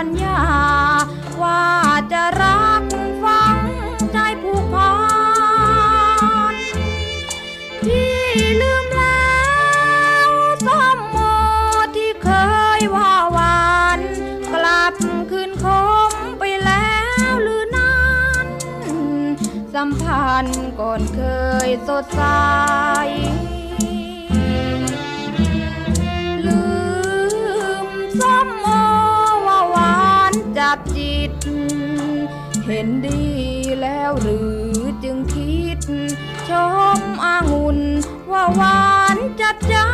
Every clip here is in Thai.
ัญญา ว่าจะรักฟังใจผูกพันที่ลืมแล้วสมโมที่เคยว่าวาน กลับคืนคมไปแล้วหรือนั้นสัมพันธ์ก่อนเคยสดใส เห็นดีแล้วหรือจึงคิด ชมอางุ่นว่าหวานจัดจ้า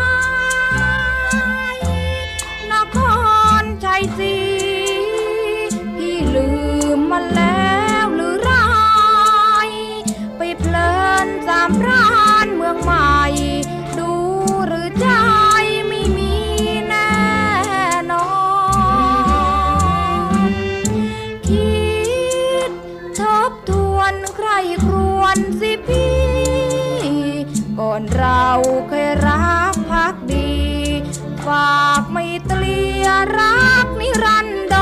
าเคยรักพักดี ฝากไม่เตลียรักนิรันด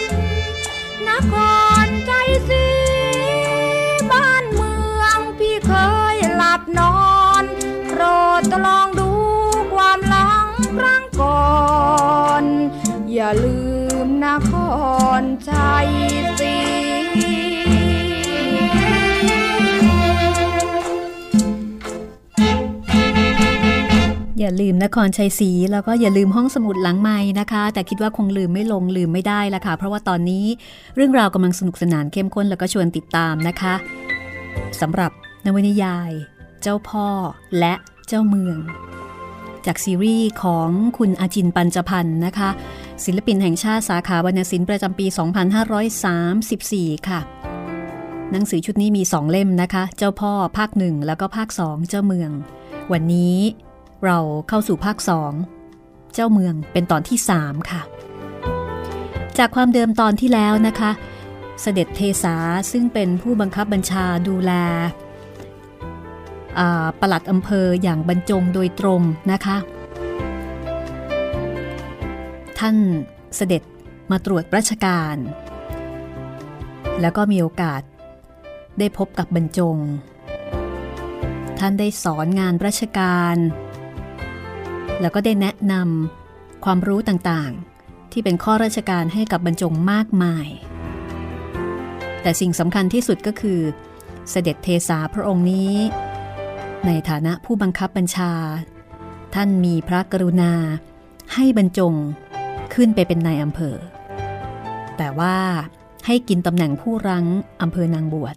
รนครใจสีบ้านเมืองพี่เคยหลับนอนโปรดลองดูความหลังครั้งก่อน อย่าลืมนครชัย อย่าลืมนครชัยศรีแล้วก็อย่าลืมห้องสมุดหลังไม้นะคะ แต่คิดว่าคงลืมไม่ลงลืมไม่ได้ละค่ะ เพราะว่าตอนนี้เรื่องราวกำลังสนุกสนานเข้มข้นแล้วก็ชวนติดตามนะคะสำหรับนวนิยาย เจ้าพ่อและเจ้าเมือง จากซีรีส์ของคุณอาจินปัญจพันธ์นะคะ ศิลปินแห่งชาติสาขาวรรณศิลป์ประจำปี 2534 ค่ะหนังสือชุดนี้มีสองเล่มนะคะ เจ้าพ่อภาคหนึ่งแล้วก็ภาคสองเจ้าเมือง วันนี้ เราเข้าสู่ภาคสองเจ้าเมืองเป็นตอนที่3ค่ะ จากความเดิมตอนที่แล้วนะคะ เสด็จเทสาซึ่งเป็นผู้บังคับบัญชาดูแลอ่าปลัดอำเภออย่างบรรจงโดยตรงนะคะ ท่านเสด็จมาตรวจราชการ แล้วก็มีโอกาสได้พบกับบรรจง ท่านได้สอนงานราชการ แล้วก็ได้แนะนำความรู้ต่างๆ ที่เป็นข้อราชการให้กับบรรจงมากมาย แต่สิ่งสำคัญที่สุดก็คือ เสด็จเทสาพระองค์นี้ ในฐานะผู้บังคับบัญชา ท่านมีพระกรุณา ให้บรรจงขึ้นไปเป็นนายอำเภอ แต่ว่าให้กินตำแหน่งผู้รั้งอำเภอนางบวช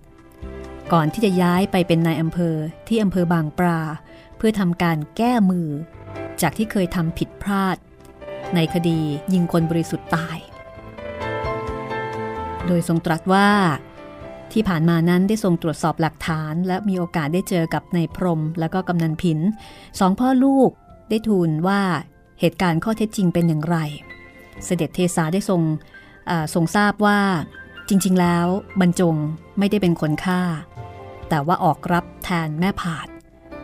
ก่อนที่จะย้ายไปเป็นนายอำเภอที่อำเภอบางปลาเพื่อทำการแก้มือ จากที่เคยทำผิดพลาด ในคดียิงคนบริสุทธิ์ตาย โดยทรงตรัสว่า ที่ผ่านมานั้นได้ทรงตรวจสอบหลักฐาน และมีโอกาสได้เจอกับนายพรมและก็กำนันผินสองพ่อลูกได้ทูลว่าเหตุการณ์ข้อเท็จจริงเป็นอย่างไร เสด็จเทสาได้ทรงทรงทราบว่าจริง ๆ แล้วบรรจงไม่ได้เป็นคนฆ่า แต่ว่าออกรับแทนแม่ผาด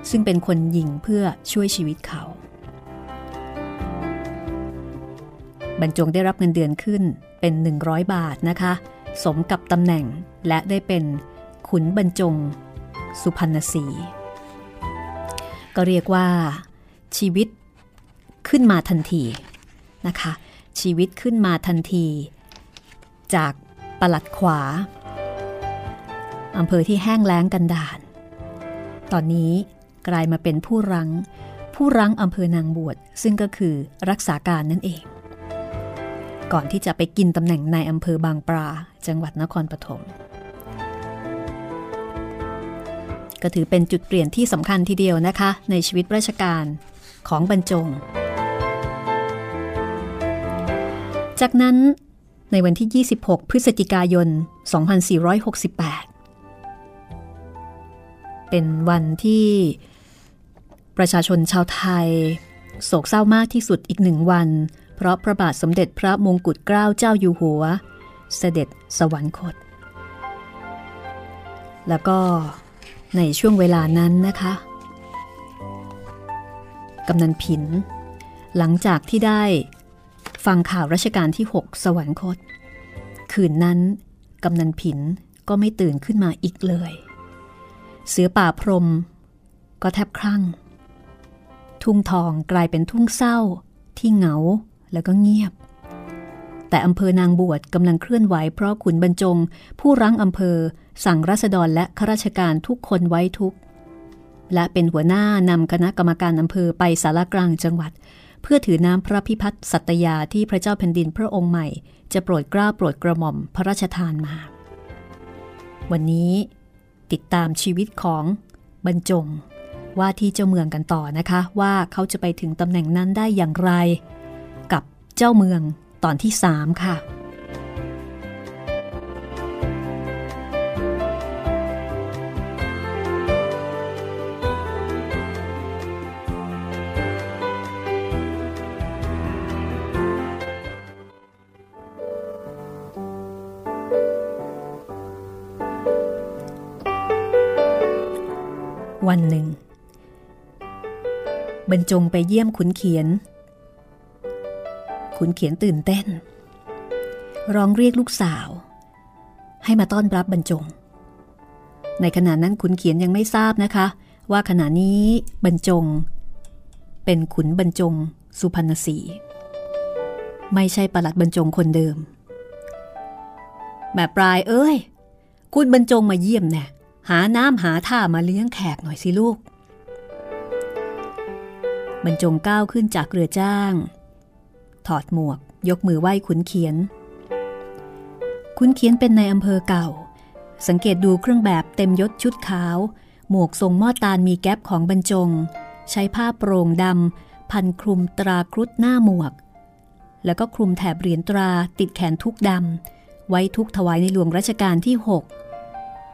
ซึ่งเป็นคนยิงเพื่อช่วยชีวิตเขา บรรจงได้รับเงินเดือนขึ้นเป็น 100 บาทนะคะ สมกับตำแหน่งและได้เป็นขุนบรรจง สุพรรณสีก็เรียกว่าชีวิตขึ้นมาทันทีนะคะ ชีวิตขึ้นมาทันที จากประหลัดขวาอำเภอที่แห้งแล้งกันดานตอนนี้กลายมาเป็นผู้รัง ผู้รังอำเภอนางบวชซึ่งก็คือรักษาการนั่นเอง ก่อนที่จะไปกินตำแหน่งนายอำเภอบางปลาจังหวัดนครปฐมก็ถือเป็นจุดเปลี่ยนที่สำคัญทีเดียวนะคะ ในชีวิตราชการของบรรจง จากนั้นในวันที่ 26 พฤศจิกายน 2468 เป็นวันที่ประชาชนชาวไทย โศกเศร้ามากที่สุดอีกหนึ่งวัน เพราะพระบาทสมเด็จพระมงกุฎเกล้าเจ้าอยู่หัว เสด็จสวรรคต แล้วก็ในช่วงเวลานั้นนะคะ กำนันผิน หลังจากที่ได้ฟังข่าวรัชกาลที่ 6 สวรรคต คืนนั้น กำนันผินก็ไม่ตื่นขึ้นมาอีกเลย เสือป่าพรม ก็แทบคลั่ง ทุ่งทองกลายเป็นทุ่งเศร้าที่เหงา แล้วก็เงียบ แต่อำเภอนางบวชกำลังเคลื่อนไหวเพราะขุนบรรจง ผู้รั้งอำเภอ สั่งรัษฎรและข้าราชการทุกคนไว้ทุก และเป็นหัวหน้านำคณะกรรมการอำเภอไปสารกลางจังหวัด เพื่อถือน้ำพระพิพัฒน์สัตยาที่พระเจ้าแผ่นดินพระองค์ใหม่ จะโปรดกล้าโปรดกระหม่อมพระราชทานมา วันนี้ติดตามชีวิตของบรรจงว่าที่เจ้าเมืองกันต่อนะคะ ว่าเขาจะไปถึงตำแหน่งนั้นได้อย่างไร จ้าเมืองตอนที่3ค่ะ วันหนึ่ง บรรจงไปเยี่ยมขุนเขียน ขุนเขียนตื่นเต้น ร้องเรียกลูกสาว ให้มาต้อนรับบรรจง ในขณะนั้นขุนเขียนยังไม่ทราบนะคะ ว่าขณะนี้บรรจง เป็นขุนบรรจงสุพรรณสี ไม่ใช่ประหลัดบรรจงคนเดิมแม่ปลายเอ้ย คุณบรรจงมาเยี่ยมแน่หาน้ำหาท่ามาเลี้ยงแขกหน่อยสิลูกบรรจงก้าวขึ้นจากเรือจ้าง ถอดหมวก ยกมือไหว้ขุนเขียน ขุนเขียนเป็นในอำเภอเก่า สังเกตดูเครื่องแบบเต็มยศชุดขาว หมวกทรงมอตานมีแก๊ปของบรรจง ใช้ผ้าโปร่งดำพันคลุมตราครุฑหน้าหมวก แล้วก็คลุมแถบเหรียญตราติดแขนทุกดำไว้ทุกถวายในหลวงรัชกาลที่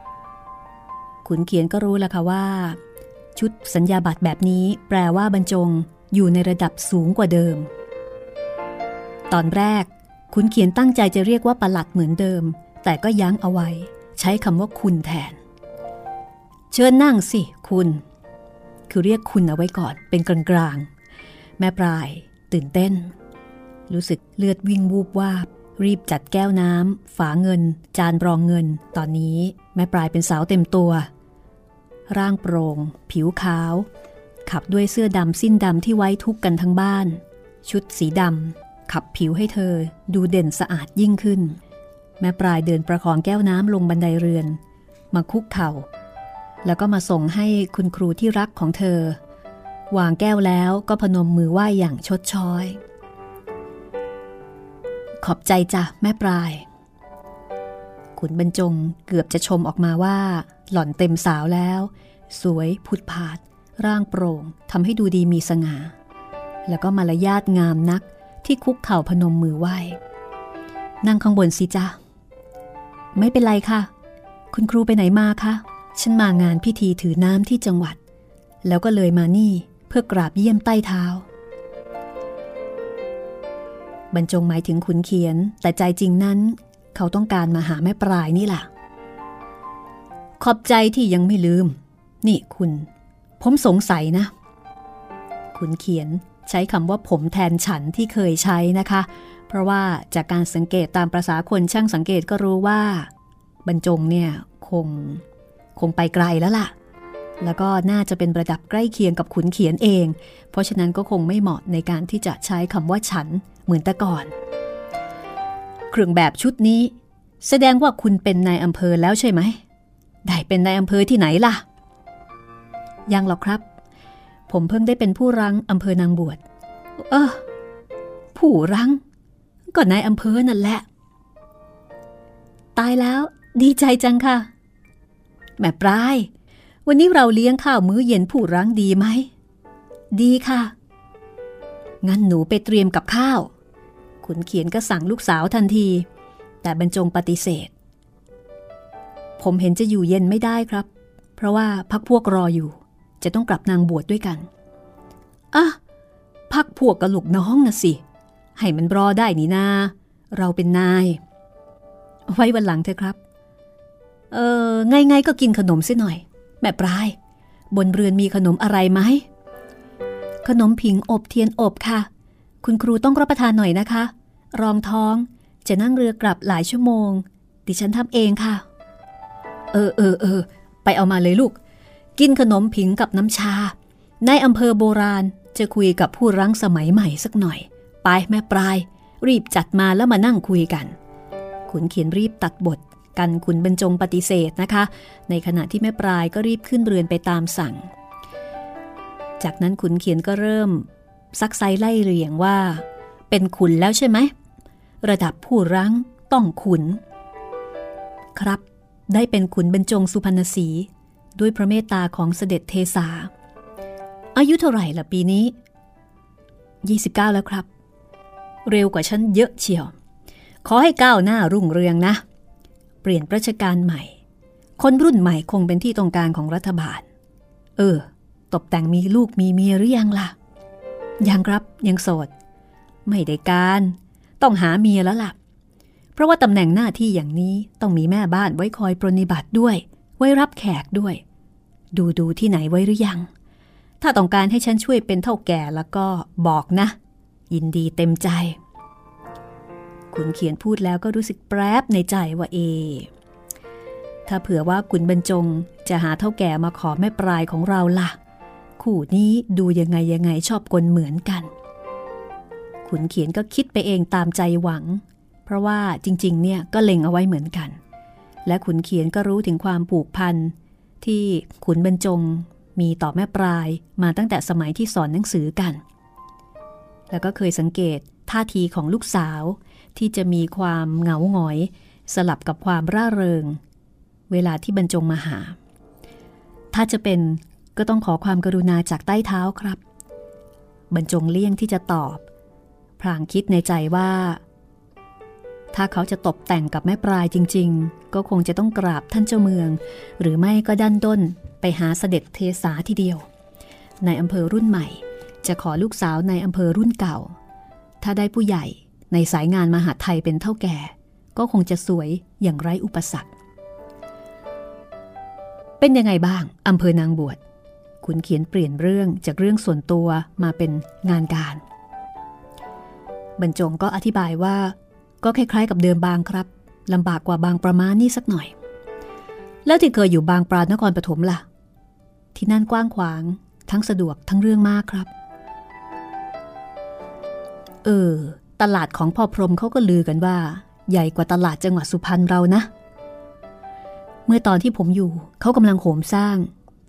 6 ขุนเขียนก็รู้แล้วค่ะว่า ชุดสัญญาบัตรแบบนี้แปลว่าบรรจงอยู่ในระดับสูงกว่าเดิม ตอนแรกขุนเขียนตั้งใจจะเรียกว่าประหลัดเหมือนเดิม แต่ก็ยั้งเอาไว้ ใช้คำว่าคุณแทน เชิญนั่งสิ คุณ คือเรียกคุณเอาไว้ก่อนเป็นกลางๆ แม่ปลาย ตื่นเต้น รู้สึกเลือดวิ่งวูบวาบ รีบจัดแก้วน้ำฝาเงิน จานรองเงิน ตอนนี้แม่ปลายเป็นสาวเต็มตัว ร่างโปรง่งผิวขาว ขับด้วยเสื้อดำสิ้นดำที่ไว้ทุกกันทั้งบ้าน ชุดสีดำ ขับผิวให้เธอดูเด่นสะอาดยิ่งขึ้น แม่ปลายเดินประคองแก้วน้ำลงบันไดเรือน มาคุกเข่า แล้วก็มาส่งให้คุณครูที่รักของเธอ วางแก้วแล้วก็พนมมือไหว้อย่างชดช้อย ขอบใจจ้ะแม่ปลาย ขุนบรรจงเกือบจะชมออกมาว่า หล่อนเต็มสาวแล้ว สวยพุดผาด ร่างโปร่งทำให้ดูดีมีสง่าแล้วก็มารยาทงามนัก ที่คุกเข่าพนมมือไหว้ นั่งข้างบนสิจ้าไม่เป็นไรค่ะ คุณครูไปไหนมาคะฉันมางานพิธีถือน้ำที่จังหวัด แล้วก็เลยมานี่เพื่อกราบเยี่ยมใต้เท้า บรรจงหมายถึงขุนเขียน แต่ใจจริงนั้น เขาต้องการมาหาแม่ปลายนี่แหละขอบใจที่ยังไม่ลืม นี่คุณ ผมสงสัยนะ ขุนเขียน ใช้คำว่าผมแทนฉันที่เคยใช้นะคะ เพราะว่าจากการสังเกตตามประษาคนช่างสังเกตก็รู้ว่า บรรจงเนี่ยคงคงไปไกลแล้วล่ะ แล้วก็น่าจะเป็นระดับใกล้เคียงกับขุนเขียนเอง เพราะฉะนั้นก็คงไม่เหมาะในการที่จะใช้คำว่าฉันเหมือนแต่ก่อน เครื่องแบบชุดนี้ แสดงว่าคุณเป็นนายอำเภอแล้วใช่ไหม ได้เป็นนายอำเภอที่ไหนล่ะ ยังหรอกครับ ผมเพิ่งได้เป็นผู้รังอำเภอนางบวช เออ ผู้รังก็นายอำเภอนั่นแหละ ตายแล้ว ดีใจจังค่ะ แม่ปลาย วันนี้เราเลี้ยงข้าวมื้อเย็นผู้รังดีไหม ดีค่ะ งั้นหนูไปเตรียมกับข้าว ขุนเขียนก็สั่งลูกสาวทันที แต่บรรจงปฏิเสธ ผมเห็นจะอยู่เย็นไม่ได้ครับ เพราะว่าพักพวกรออยู่ จะต้องกลับนางบวชดด้วยกันอะพักพวกกับลูกน้องนะสิ ให้มันรอได้นี่นา เราเป็นนาย ไว้วันหลังเถอะครับ เออไงๆก็กินขนมเสียหน่อย แม่ปลาย บนเรือนมีขนมอะไรไหม ขนมผิงอบเทียนอบค่ะ คุณครูต้องรับประทานหน่อยนะคะ รองท้องจะนั่งเรือกลับหลายชั่วโมง ดิฉันทำเองค่ะ เออเออเออไปเอามาเลยลูก กินขนมผิงกับน้ำชา ในอำเภอโบราณจะคุยกับผู้รั้งสมัยใหม่สักหน่อย ไปแม่ปลาย รีบจัดมาแล้วมานั่งคุยกัน ขุนเขียนรีบตัดบท กันขุนบรรจงปฏิเสธนะคะ ในขณะที่แม่ปลายก็รีบขึ้นเรือนไปตามสั่ง จากนั้นขุนเขียนก็เริ่ม ซักไซไล่เรียงว่า เป็นขุนแล้วใช่ไหม ระดับผู้รั้งต้องขุน ครับ ได้เป็นขุนบรรจงสุพรรณสี ด้วยพระเมตตาของเสด็จเทสา อายุเท่าไหร่ละปีนี้ 29 แล้วครับ เร็วกว่าฉันเยอะเชียว ขอให้ก้าวหน้ารุ่งเรืองนะ เปลี่ยนราชการใหม่ คนรุ่นใหม่คงเป็นที่ต้องการของรัฐบาล เออ ตบแต่งมีลูกมีเมียหรือยังล่ะ ยังครับยังโสด ไม่ได้การ ต้องหาเมียแล้วล่ะ เพราะว่าตำแหน่งหน้าที่อย่างนี้ต้องมีแม่บ้านไว้คอยปรนิบัติด้วย ไว้รับแขกด้วย ดูดูที่ไหนไว้หรือยัง ถ้าต้องการให้ฉันช่วยเป็นเท่าแก่แล้วก็บอกนะ ยินดีเต็มใจขุนเขียนพูดแล้วก็รู้สึกแปรบในใจว่าเอ ถ้าเผื่อว่าขุนบรรจงจะหาเท่าแก่มาขอแม่ปลายของเราล่ะ คู่นี้ดูยังไงยังไงชอบกลเหมือนกัน ขุนเขียนก็คิดไปเองตามใจหวัง เพราะว่าจริง ๆ เนี่ยก็เล็งเอาไว้เหมือนกัน และขุนเขียนก็รู้ถึงความผูกพันที่ขุนบรรจงมีต่อแม่ปลายมาตั้งแต่สมัยที่สอนหนังสือกัน แล้วก็เคยสังเกตท่าทีของลูกสาวที่จะมีความเหงาหงอย สลับกับความร่าเริง เวลาที่บรรจงมาหา ถ้าจะเป็นก็ต้องขอความกรุณาจากใต้เท้าครับ บรรจงเลี่ยงที่จะตอบพรางคิดในใจว่า ถ้าเขาจะตบแต่งกับแม่ปลายจริง ๆ ก็คงจะต้องกราบท่านเจ้าเมือง หรือไม่ก็ดันด้นไปหาเสด็จเทสาทีเดียว ในอำเภอรุ่นใหม่ จะขอลูกสาวในอำเภอรุ่นเก่า ถ้าได้ผู้ใหญ่ในสายงานมหาไทยเป็นเท่าแก่ ก็คงจะสวยอย่างไร้อุปสรรค เป็นยังไงบ้างอำเภอนางบวชคุณเขียนเปลี่ยนเรื่องจากเรื่องส่วนตัวมาเป็นงานการ บรรจงก็อธิบายว่า ก็คล้ายๆกับเดิมบางครับลำบากกว่าบางประมาณนี่สักหน่อย แล้วที่เคยอยู่บางปราณนครปฐมล่ะ ที่นั่นกว้างขวาง ทั้งสะดวกทั้งเรื่องมากครับ เออ ตลาดของพ่อพรมเขาก็ลือกันว่า ใหญ่กว่าตลาดจังหวัดสุพรรณเรานะ เมื่อตอนที่ผมอยู่เขากำลังโหมสร้าง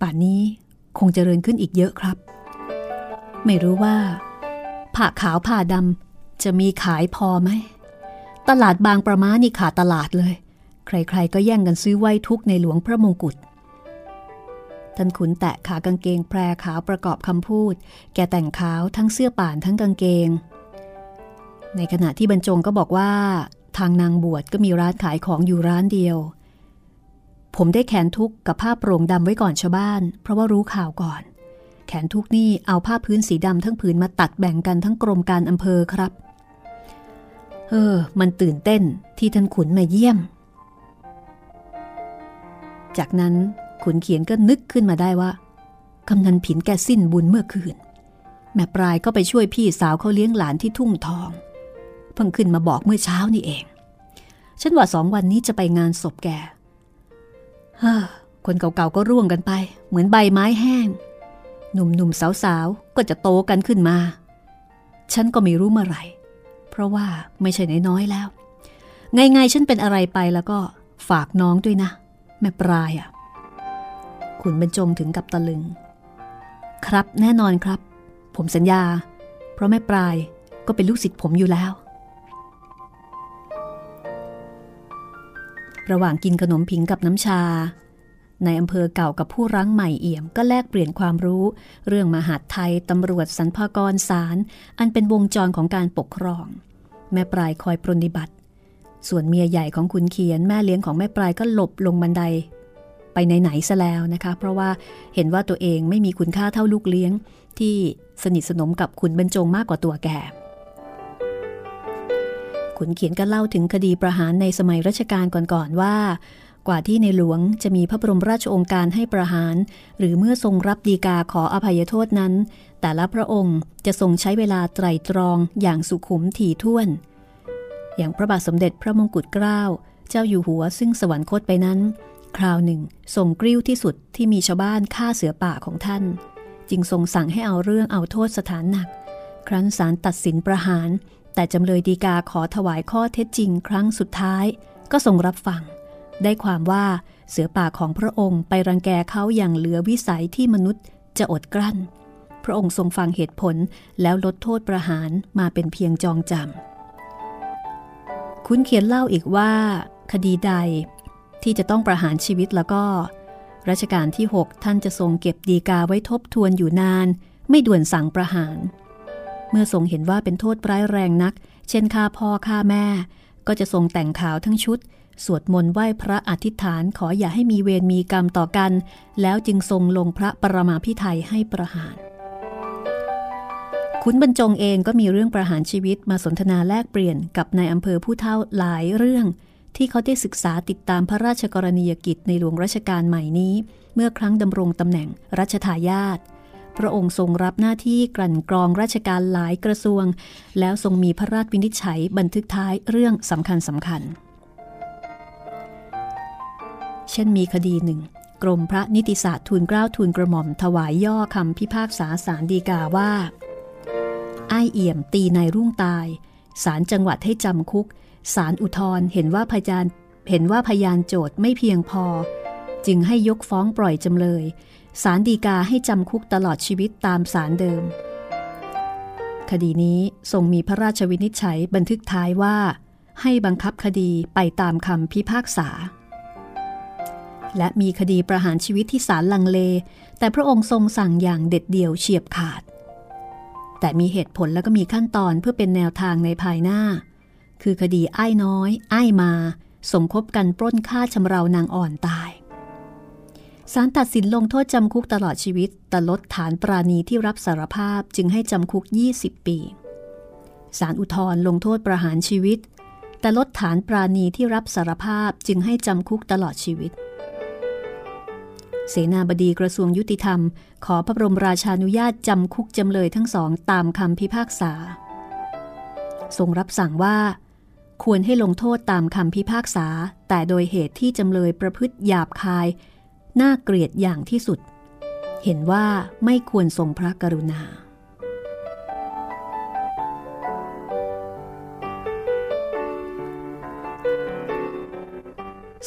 ป่านนี้คงเจริญขึ้นอีกเยอะครับ ไม่รู้ว่าผ้าขาวผ้าดำจะมีขายพอไหม ตลาดบางประมานี่ขาดตลาดเลย ใครๆก็แย่งกันซื้อไว้ทุกในหลวงพระมงกุฎท่านขุนแตะขากางเกงแพรขาวประกอบคำพูด แกแต่งขาวทั้งเสื้อป่านทั้งกางเกง ในขณะที่บรรจงก็บอกว่า ทางนางบวชก็มีร้านขายของอยู่ร้านเดียว ผมได้แขนทุกกับผ้าโปร่งดำไว้ก่อนชาวบ้าน เพราะว่ารู้ข่าวก่อน แขนทุกนี่เอาผ้าพื้นสีดำทั้งผืนมาตัดแบ่งกันทั้งกรมการอำเภอครับ เออ มันตื่นเต้นที่ท่านขุนมาเยี่ยม จากนั้นขุนเขียนก็นึกขึ้นมาได้ว่ากำนันผินแกสิ้นบุญเมื่อคืน แม่ปลายก็ไปช่วยพี่สาวเขาเลี้ยงหลานที่ทุ่งทอง เพิ่งขึ้นมาบอกเมื่อเช้านี่เอง ฉันว่าสองวันนี้จะไปงานศพแกเฮ้อคนเก่าๆก็ร่วงกันไป เหมือนใบไม้แห้ง หนุ่มๆสาวๆก็จะโตกันขึ้นมา ฉันก็ไม่รู้เมื่อไหร่ เพราะว่าไม่ใช่น้อยๆแล้ว ไงๆฉันเป็นอะไรไปแล้วก็ฝากน้องด้วยนะ แม่ปลายอะ่ะขุนบรรจงถึงกับตะลึง ครับแน่นอนครับ ผมสัญญา เพราะแม่ปลายก็เป็นลูกศิษย์ผมอยู่แล้ว ระหว่างกินขนมผิงกับน้ำชา ในอำเภอเก่ากับผู้รั้งใหม่เอี่ยมก็แลกเปลี่ยนความรู้ เรื่องมหาดไทยตำรวจสรรพากรศาลอันเป็นวงจรของการปกครอง แม่ปลายคอยปรนิบัติ ส่วนเมียใหญ่ของคุณเขียนแม่เลี้ยงของแม่ปลายก็หลบลงบันได ไปไหนๆซะแล้วนะคะ เพราะว่าเห็นว่าตัวเองไม่มีคุณค่าเท่าลูกเลี้ยง ที่สนิทสนมกับคุณบรรจงมากกว่าตัวแกขุนเขียนก็เล่าถึงคดีประหารในสมัยรัชกาลก่อนๆว่า กว่าที่ในหลวงจะมีพระบรมราชโองการให้ประหาร หรือเมื่อทรงรับดีกาขออภัยโทษนั้น แต่ละพระองค์จะทรงใช้เวลาไตรตรองอย่างสุขุมถี่ถ้วน อย่างพระบาทสมเด็จพระมงกุฎเกล้า เจ้าอยู่หัวซึ่งสวรรคตไปนั้น คราวหนึ่งทรงกริ้วที่สุดที่มีชาวบ้านฆ่าเสือป่าของท่าน จึงทรงสั่งให้เอาเรื่องเอาโทษสถานหนัก ครั้นศาลตัดสินประหาร แต่จำเลยดีกาขอถวายข้อเท็จจริง ครั้งสุดท้าย ก็ทรงรับฟัง ได้ความว่าเสือป่าของพระองค์ไปรังแกเขาอย่างเหลือวิสัยที่มนุษย์จะอดกลั้น พระองค์ทรงฟังเหตุผลแล้วลดโทษประหารมาเป็นเพียงจองจำคุณเขียนเล่าอีกว่า คดีใดที่จะต้องประหารชีวิตแล้วก็รัชกาลที่ 6 ท่านจะทรงเก็บดีกาไว้ทบทวนอยู่นาน ไม่ด่วนสั่งประหาร เมื่อทรงเห็นว่าเป็นโทษร้ายแรงนัก เช่นฆ่าพ่อฆ่าแม่ ก็จะทรงแต่งขาวทั้งชุด สวดมนต์ไหว้พระอธิษฐานขออย่าให้มีเวรมีกรรมต่อกัน แล้วจึงทรงลงพระปรมาพิไทยให้ประหารขุนบรรจงเองก็มีเรื่องประหารชีวิตมาสนทนาแลกเปลี่ยนกับนายอำเภอผู้เท่าหลายเรื่อง ที่เขาได้ศึกษาติดตามพระราชกรณียกิจในหลวงรัชกาลใหม่นี้ เมื่อครั้งดำรงตำแหน่งรัชทายาทพระองค์ทรงรับหน้าที่กลั่นกรองราชการหลายกระทรวง แล้วทรงมีพระราชวินิจฉัยบันทึกท้ายเรื่องสำคัญสำคัญ เช่นมีคดีหนึ่ง กรมพระนิติศาสตร์ทูลเกล้าทูลกระหม่อมถวายย่อคำพิพากษาสารดีกาว่าไอ้เอี่ยมตีนายรุ่งตายศาลจังหวัดให้จำคุกศาลอุทธรเห็นว่าพยานเห็นว่าพยานโจทย์ไม่เพียงพอ จึงให้ยกฟ้องปล่อยจำเลยศาลดีกาให้จำคุกตลอดชีวิตตามศาลเดิม คดีนี้ทรงมีพระราชวินิจฉัยบันทึกท้ายว่า ให้บังคับคดีไปตามคำพิพากษา และมีคดีประหารชีวิตที่ศาลลังเล แต่พระองค์ทรงสั่งอย่างเด็ดเดี่ยวเฉียบขาด แต่มีเหตุผลแล้วก็มีขั้นตอนเพื่อเป็นแนวทางในภายหน้า คือคดีไอ้น้อย ไอ้มา สมคบกันปล้นฆ่าชำเรานางอ่อนตายศาลตัดสินลงโทษจำคุกตลอดชีวิต แต่ลดฐานปราณีที่รับสารภาพจึงให้จำคุก 20 ปีศาลอุทธรลงโทษประหารชีวิต แต่ลดฐานปราณีที่รับสารภาพจึงให้จำคุกตลอดชีวิต เสนาบดีกระทรวงยุติธรรม ขอพระบรมราชานุญาตจำคุกจำเลยทั้งสองตามคำพิพากษา ทรงรับสั่งว่า ควรให้ลงโทษตามคำพิพากษา แต่โดยเหตุที่จำเลยประพฤติหยาบคาย น่าเกลียดอย่างที่สุด เห็นว่าไม่ควรทรงพระกรุณา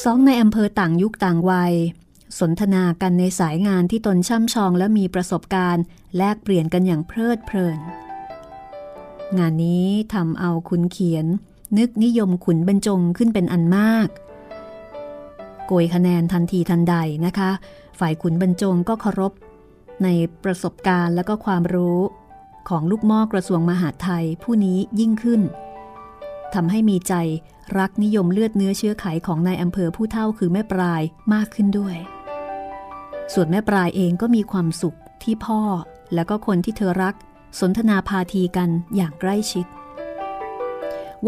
สองในอำเภอต่างยุคต่างวัย สนทนากันในสายงานที่ตนช่ำชองและมีประสบการณ์ แลกเปลี่ยนกันอย่างเพลิดเพลิน งานนี้ทำเอาคุณเขียน นึกนิยมขุนบรรจงขึ้นเป็นอันมาก โกยคะแนนทันทีทันใดนะคะ ฝ่ายขุนบรรจงก็เคารพ ในประสบการณ์และก็ความรู้ของลูกม้อกระทรวงมหาดไทยผู้นี้ยิ่งขึ้นทำให้มีใจรักนิยมเลือดเนื้อเชื้อไขของนายอำเภอผู้เท่าคือแม่ปลายมากขึ้นด้วย ส่วนแม่ปลายเองก็มีความสุขที่พ่อและก็คนที่เธอรัก สนทนาพาทีกันอย่างใกล้ชิด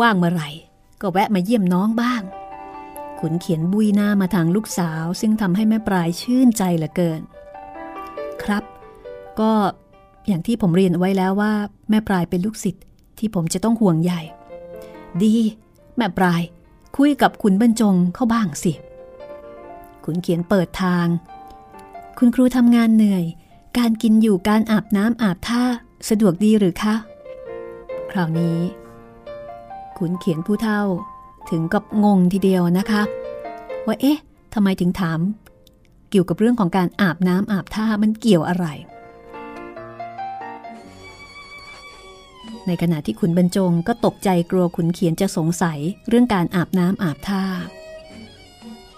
ว่างเมื่อไหร่ ก็แวะมาเยี่ยมน้องบ้าง ขุนเขียนบุยหน้ามาทางลูกสาว ซึ่งทำให้แม่ปลายชื่นใจเหลือเกิน ครับ ก็อย่างที่ผมเรียนไว้แล้วว่า แม่ปลายเป็นลูกศิษย์ที่ผมจะต้องห่วงใหญ่ ดี แม่ปลาย คุยกับคุณบรรจงเข้าบ้างสิขุนเขียนเปิดทาง คุณครูทำงานเหนื่อย การกินอยู่การอาบน้ำอาบท่าสะดวกดีหรือคะ คราวนี้ ขุนเขียนผู้เท่า ถึงกับงงทีเดียวนะคะ ว่าเอ๊ะทำไมถึงถาม เกี่ยวกับเรื่องของการอาบน้ำอาบท่ามันเกี่ยวอะไร ในขณะที่ขุนบรรจงก็ตกใจกลัวขุนเขียนจะสงสัยเรื่องการอาบน้ำอาบท่า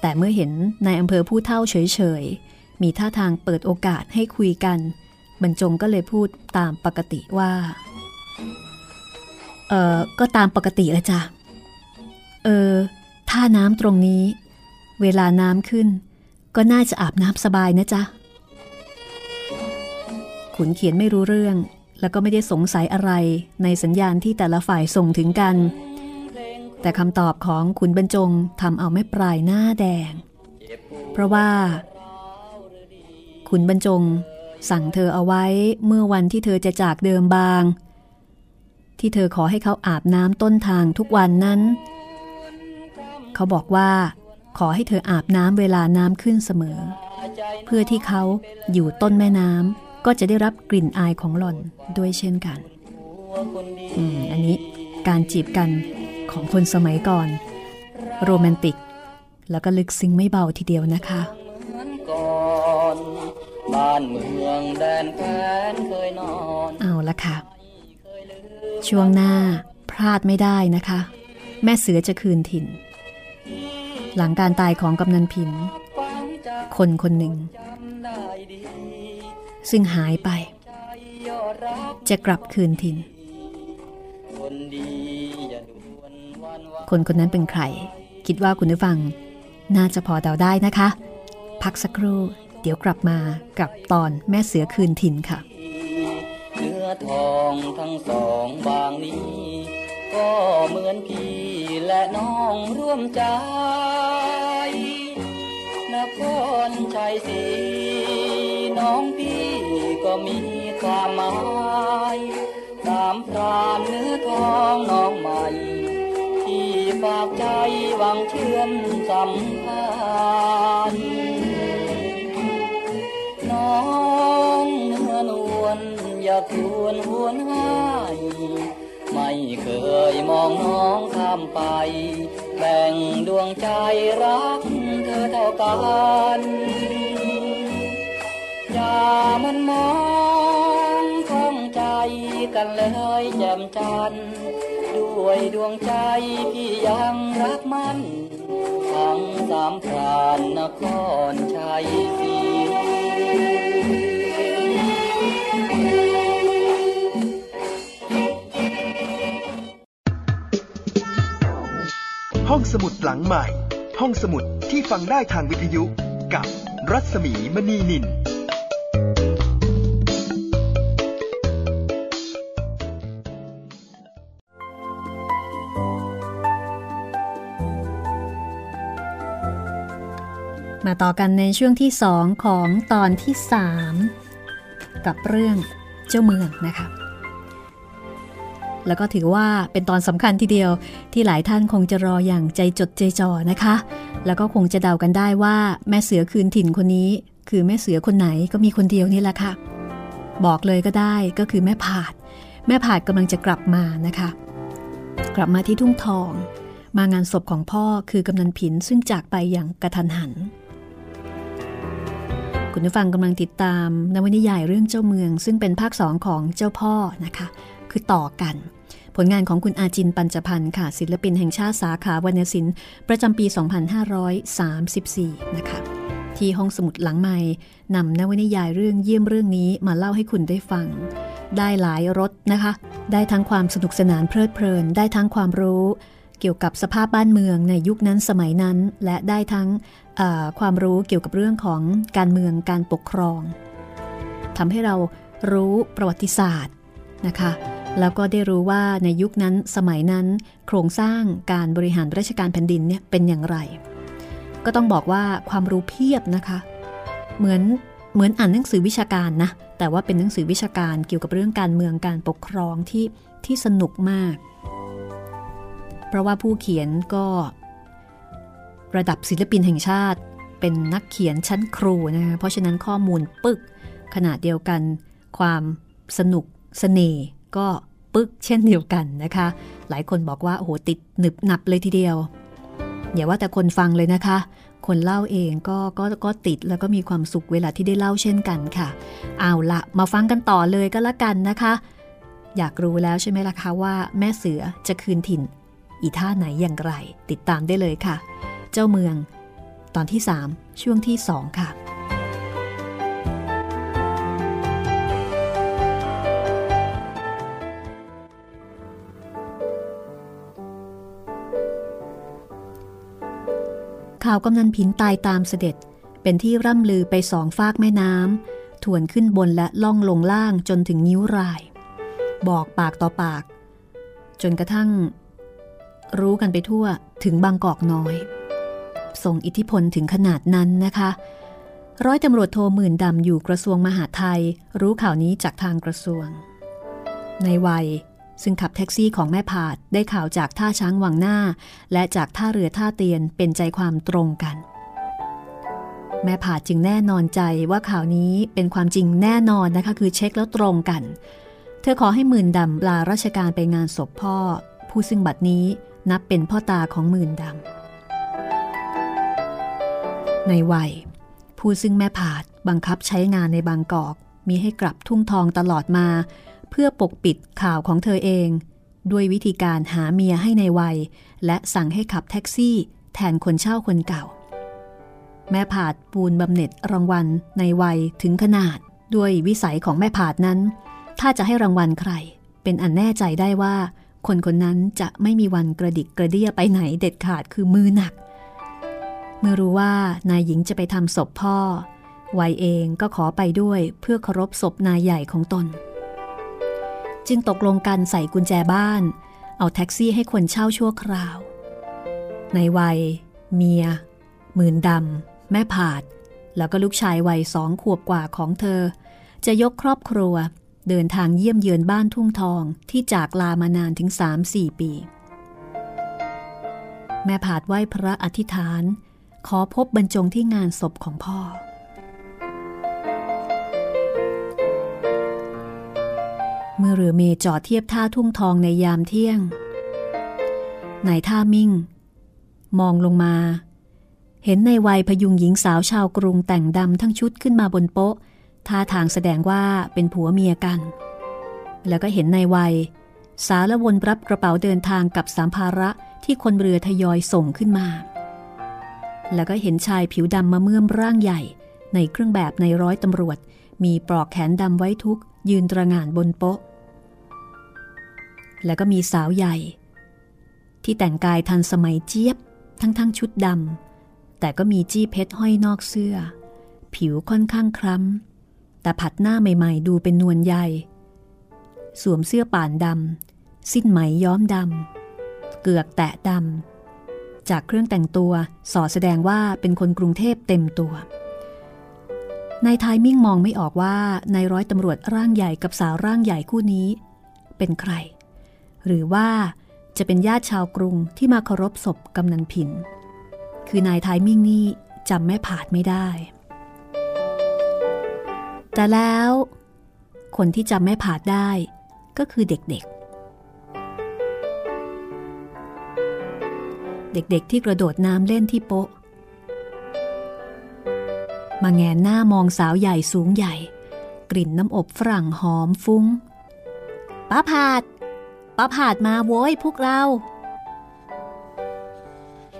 แต่เมื่อเห็นนายอำเภอผู้เท่าเฉยๆ มีท่าทางเปิดโอกาสให้คุยกัน บรรจงก็เลยพูดตามปกติว่า เออก็ตามปกติละจ้ะ เออ ท่าน้ำตรงนี้ เวลาน้ำขึ้น ก็น่าจะอาบน้ำสบายนะจ๊ะ ขุนเขียนไม่รู้เรื่อง แล้วก็ไม่ได้สงสัยอะไรในสัญญาณที่แต่ละฝ่ายส่งถึงกัน แต่คำตอบของขุนบรรจงทำเอาไม่ปลายหน้าแดง เพราะว่า ขุนบรรจง สั่งเธอเอาไว้เมื่อวันที่เธอจะจากเดิมบาง ที่เธอขอให้เขาอาบน้ำต้นทางทุกวันนั้น เขาบอกว่าขอให้เธออาบน้ำเวลาน้ำขึ้นเสมอ เพื่อที่เขาอยู่ต้นแม่น้ำก็จะได้รับกลิ่นอายของหล่อนด้วยเช่นกันอืมอันนี้การจีบกันของคนสมัยก่อน โรแมนติก แล้วก็ลึกซึ้งไม่เบาทีเดียวนะคะ บ้านเมืองแดนแฟนเคยนอนเอาละค่ะ ช่วงหน้าพลาดไม่ได้นะคะ แม่เสือจะคืนถิ่น หลังการตายของกำนันผิน คนคนหนึ่ง ซึ่งหายไป จะกลับคืนถิ่น คนคนนั้นเป็นใคร คิดว่าคุณผู้ฟัง น่าจะพอเดาได้นะคะ พักสักครู่ เดี๋ยวกลับมากับตอนแม่เสือคืนถิ่นค่ะ เนื้อทองทั้งสองบางนี้ ก็เหมือนพี่และน้องร่วมใจนครชัยศรีน้องพี่ก็มีความหมายสามพรานเนื้อทองน้องใหม่ที่ฝากใจหวังเชื่อมสัมพันธ์ อย่าทวนหวนหายไม่เคยมองน้องข้ามไป แบ่งดวงใจรักเธอเท่ากันอย่ามันมองข้องใจกันเลยแจ่มจันทร์ด้วยดวงใจพี่ยังรักมัน ทั้งสามพรานนครชัยศรี สมุดหลังใหม่ ห้องสมุดที่ฟังได้ทางวิทยุกับรัศมีมณีนิน มาต่อกันในช่วงที่สองของตอนที่สามกับเรื่องเจ้าเมืองนะคะ แล้วก็ถือว่าเป็นตอนสำคัญทีเดียวที่หลายท่านคงจะรออย่างใจจดใจจ่อนะคะ แล้วก็คงจะเดากันได้ว่าแม่เสือคืนถิ่นคนนี้ คือแม่เสือคนไหนก็มีคนเดียวนี่แหละค่ะ บอกเลยก็ได้ก็คือแม่ผาด แม่ผาดกำลังจะกลับมานะคะ กลับมาที่ทุ่งทอง มางานศพของพ่อคือกำนันผินซึ่งจากไปอย่างกระทันหันคุณผู้ฟังกำลังติดตามนวนิยายเรื่องเจ้าเมือง ซึ่งเป็นภาคสองของเจ้าพ่อนะคะ คือต่อกัน ผลงานของคุณอาจินปัญจพันธ์ค่ะ ศิลปินแห่งชาติสาขาวรรณศิลป์ประจำปี 2534 นะคะ ที่ห้องสมุดหลังใหม่นำนวนิยายเรื่องเยี่ยมเรื่องนี้มาเล่าให้คุณได้ฟัง ได้หลายรสนะคะ ได้ทั้งความสนุกสนานเพลิดเพลิน ได้ทั้งความรู้เกี่ยวกับสภาพบ้านเมืองในยุคนั้นสมัยนั้น และได้ทั้งความรู้เกี่ยวกับเรื่องของการเมืองการปกครองทำให้เรารู้ประวัติศาสตร์นะคะ แล้วก็ได้รู้ว่าในยุคนั้นสมัยนั้น โครงสร้างการบริหารราชการแผ่นดินเนี่ยเป็นอย่างไร ก็ต้องบอกว่าความรู้เพียบนะคะ เหมือนเหมือนอ่านหนังสือวิชาการนะ แต่ว่าเป็นหนังสือวิชาการเกี่ยวกับเรื่องการเมืองการปกครองที่ที่สนุกมาก เพราะว่าผู้เขียนก็ ระดับศิลปินแห่งชาติ เป็นนักเขียนชั้นครูนะคะเพราะฉะนั้นข้อมูลปึกขนาดเดียวกัน ความสนุกสเสน่ห์ ก็ปึ๊กเช่นเดียวกันนะคะ หลายคนบอกว่าโอ้โหติดหนึบหนับเลยทีเดียว อย่าว่าแต่คนฟังเลยนะคะ คนเล่าเองก็ก็ก็ติดแล้วก็มีความสุขเวลาที่ได้เล่าเช่นกันค่ะ เอาละมาฟังกันต่อเลยก็แล้วกันนะคะ อยากรู้แล้วใช่ไหมล่ะคะว่า แม่เสือจะคืนถิ่น อีท่าไหนอย่างไร ติดตามได้เลยค่ะ เจ้าเมือง ตอนที่ 3 ช่วงที่ 2 ค่ะ ข่าวกำนันผินตายตามเสด็จ เป็นที่ร่ำลือไปสองฟากแม่น้ำถวนขึ้นบนและล่องลงล่างจนถึงนิ้วราย บอกปากต่อปาก จนกระทั่ง รู้กันไปทั่วถึงบางกอกน้อย ส่งอิทธิพลถึงขนาดนั้นนะคะ ร้อยตำรวจโทหมื่นดำอยู่กระทรวงมหาดไทย รู้ข่าวนี้จากทางกระทรวง ในวัย ซึ่งขับแท็กซี่ของแม่ผาดได้ข่าวจากท่าช้างวังหน้า และจากท่าเรือท่าเตียนเป็นใจความตรงกัน แม่ผาดจึงแน่นอนใจว่าข่าวนี้เป็นความจริงแน่นอนนะคะคือเช็คแล้วตรงกัน เธอขอให้หมื่นดำลาราชการไปงานศพพ่อ ผู้ซึ่งบัดนี้นับเป็นพ่อตาของหมื่นดำในวัย ผู้ซึ่งแม่ผาดบังคับใช้งานในบางกอกมีให้กลับทุ่งทองตลอดมา เพื่อปกปิดข่าวของเธอเอง ด้วยวิธีการหาเมียให้ในวัย และสั่งให้ขับแท็กซี่ แทนคนเช่าคนเก่า แม่ผาดปูนบำเหน็จรางวัลในวัยถึงขนาด ด้วยวิสัยของแม่ผาดนั้น ถ้าจะให้รางวัลใคร เป็นอันแน่ใจได้ว่า คนคนนั้นจะไม่มีวันกระดิกกระเดี้ยไปไหนเด็ดขาดคือมือหนัก เมื่อรู้ว่านายหญิงจะไปทำศพพ่อวัยเองก็ขอไปด้วยเพื่อเคารพศพนายใหญ่ของตน จึงตกลงกันใส่กุญแจบ้าน เอาแท็กซี่ให้คนเช่าชั่วคราว ในวัย เมีย หมื่นดำ แม่ผาด แล้วก็ลูกชายวัยสองขวบกว่าของเธอ จะยกครอบครัวเดินทางเยี่ยมเยือนบ้านทุ่งทองที่จากลามานานถึง 3-4 ปี แม่ผาดไหว้พระอธิษฐาน ขอพบบรรจงที่งานศพของพ่อ เมื่อเรือเมจอดเทียบท่าทุ่งทองในยามเที่ยงนายท่ามิ่ง มองลงมา เห็นในวัยพยุงหญิงสาวชาวกรุงแต่งดำทั้งชุดขึ้นมาบนโป๊ะ ท่าทางแสดงว่าเป็นผัวเมียกัน แล้วก็เห็นในวัย สารวนรับกระเป๋าเดินทางกับสามภาระที่คนเรือทยอยส่งขึ้นมา แล้วก็เห็นชายผิวดำมาเมื่อมร่างใหญ่ ในเครื่องแบบในร้อยตำรวจ มีปลอกแขนดำไว้ทุกยืนตระงานบนโป๊ะ แล้วก็มีสาวใหญ่ ที่แต่งกายทันสมัยเจี๊ยบทั้งทั้งชุดดำแต่ก็มีจี้เพชรห้อยนอกเสื้อ ผิวค่อนข้างคล้ำแต่ผัดหน้าใหม่ๆ ดูเป็นนวลใหญ่ สวมเสื้อป่านดำสิ้นไหมย้อมดำเกือกแตะดำจากเครื่องแต่งตัวสอแสดงว่าเป็นคนกรุงเทพเต็มตัวนายทายมิ่งมองไม่ออกว่านายร้อยตำรวจร่างใหญ่กับสาวร่างใหญ่คู่นี้ เป็นใคร หรือว่าจะเป็นญาติชาวกรุงที่มาเคารพศพกำนันผิน คือนายทายมิ่งนี่จำแม่ผาดไม่ได้ แต่แล้วคนที่จำแม่ผาดได้ก็คือเด็กๆเด็กๆที่กระโดดน้ำเล่นที่โป๊ะ มาแงนหน้ามองสาวใหญ่สูงใหญ่ กลิ่นน้ำอบฝรั่งหอมฟุ้ง ป้าผาด ป้าผาดมาโว้ยพวกเรา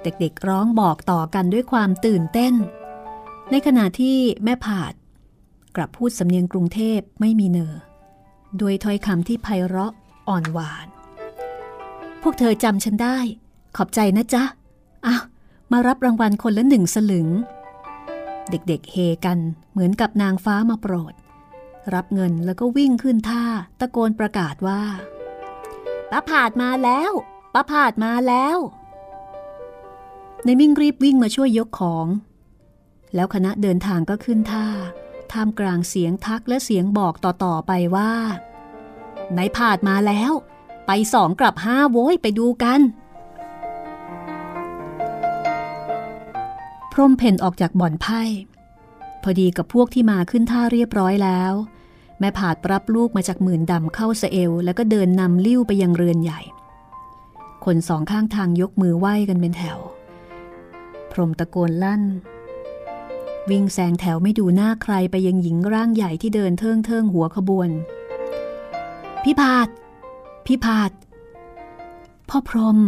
เด็กๆร้องบอกต่อกันด้วยความตื่นเต้น ในขณะที่แม่ผาด กลับพูดสำเนียงกรุงเทพไม่มีเนอโดยถ้อยคำที่ไพเราะอ่อนหวาน พวกเธอจำฉันได้ ขอบใจนะจ๊ะอ้าวมารับรางวัลคนละหนึ่งสลึง เด็กๆเฮกันเหมือนกับนางฟ้ามาโปรด รับเงินแล้วก็วิ่งขึ้นท่าตะโกนประกาศว่า ป้าผาดมาแล้วป้าผาดมาแล้วในมิ่งรีบวิ่งมาช่วยยกของ แล้วคณะเดินทางก็ขึ้นท่าท่ามกลางเสียงทักและเสียงบอกต่อๆไปว่าไหนผาดมาแล้ว ไปสองกลับห้าโว้ยไปดูกัน พรมเพนออกจากบ่อนไพ่ พอดีกับพวกที่มาขึ้นท่าเรียบร้อยแล้ว แม่ผาดรับลูกมาจากหมื่นดำเข้าสเอล แล้วก็เดินนำลิ้วไปยังเรือนใหญ่ คนสองข้างทางยกมือไหว้กันเป็นแถว พรมตะโกนลั่น วิ่งแซงแถวไม่ดูหน้าใครไปยังหญิงร่างใหญ่ที่เดินเทิงเทิงหัวขบวน พี่พาด พี่พาด พ่อพรม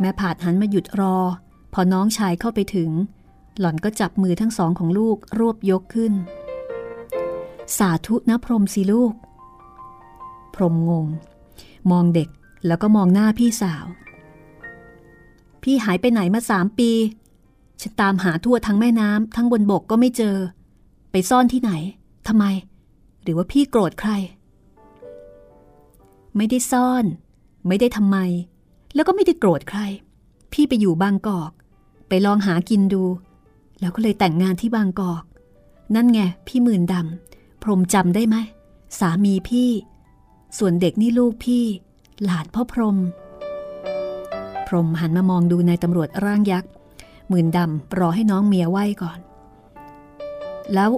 แม่ผาดหันมาหยุดรอ พอน้องชายเข้าไปถึง หล่อนก็จับมือทั้งสองของลูกรวบยกขึ้น สาธุนะพรมสิลูก พรมงง มองเด็กแล้วก็มองหน้าพี่สาว พี่หายไปไหนมาสามปี ฉันตามหาทั่วทั้งแม่น้ำทั้งบนบกก็ไม่เจอ ไปซ่อนที่ไหนทำไม หรือว่าพี่โกรธใคร ไม่ได้ซ่อน ไม่ได้ทำไม แล้วก็ไม่ได้โกรธใคร พี่ไปอยู่บางกอก ไปลองหากินดู แล้วก็เลยแต่งงานที่บางกอก นั่นไงพี่หมื่นดำ พรมจำได้ไหม สามีพี่ ส่วนเด็กนี่ลูกพี่ หลานพ่อพรม พรมหันมามองดูนายตำรวจร่างยักษ์หมื่นดำรอให้น้องเมียไหวก่อน แล้ว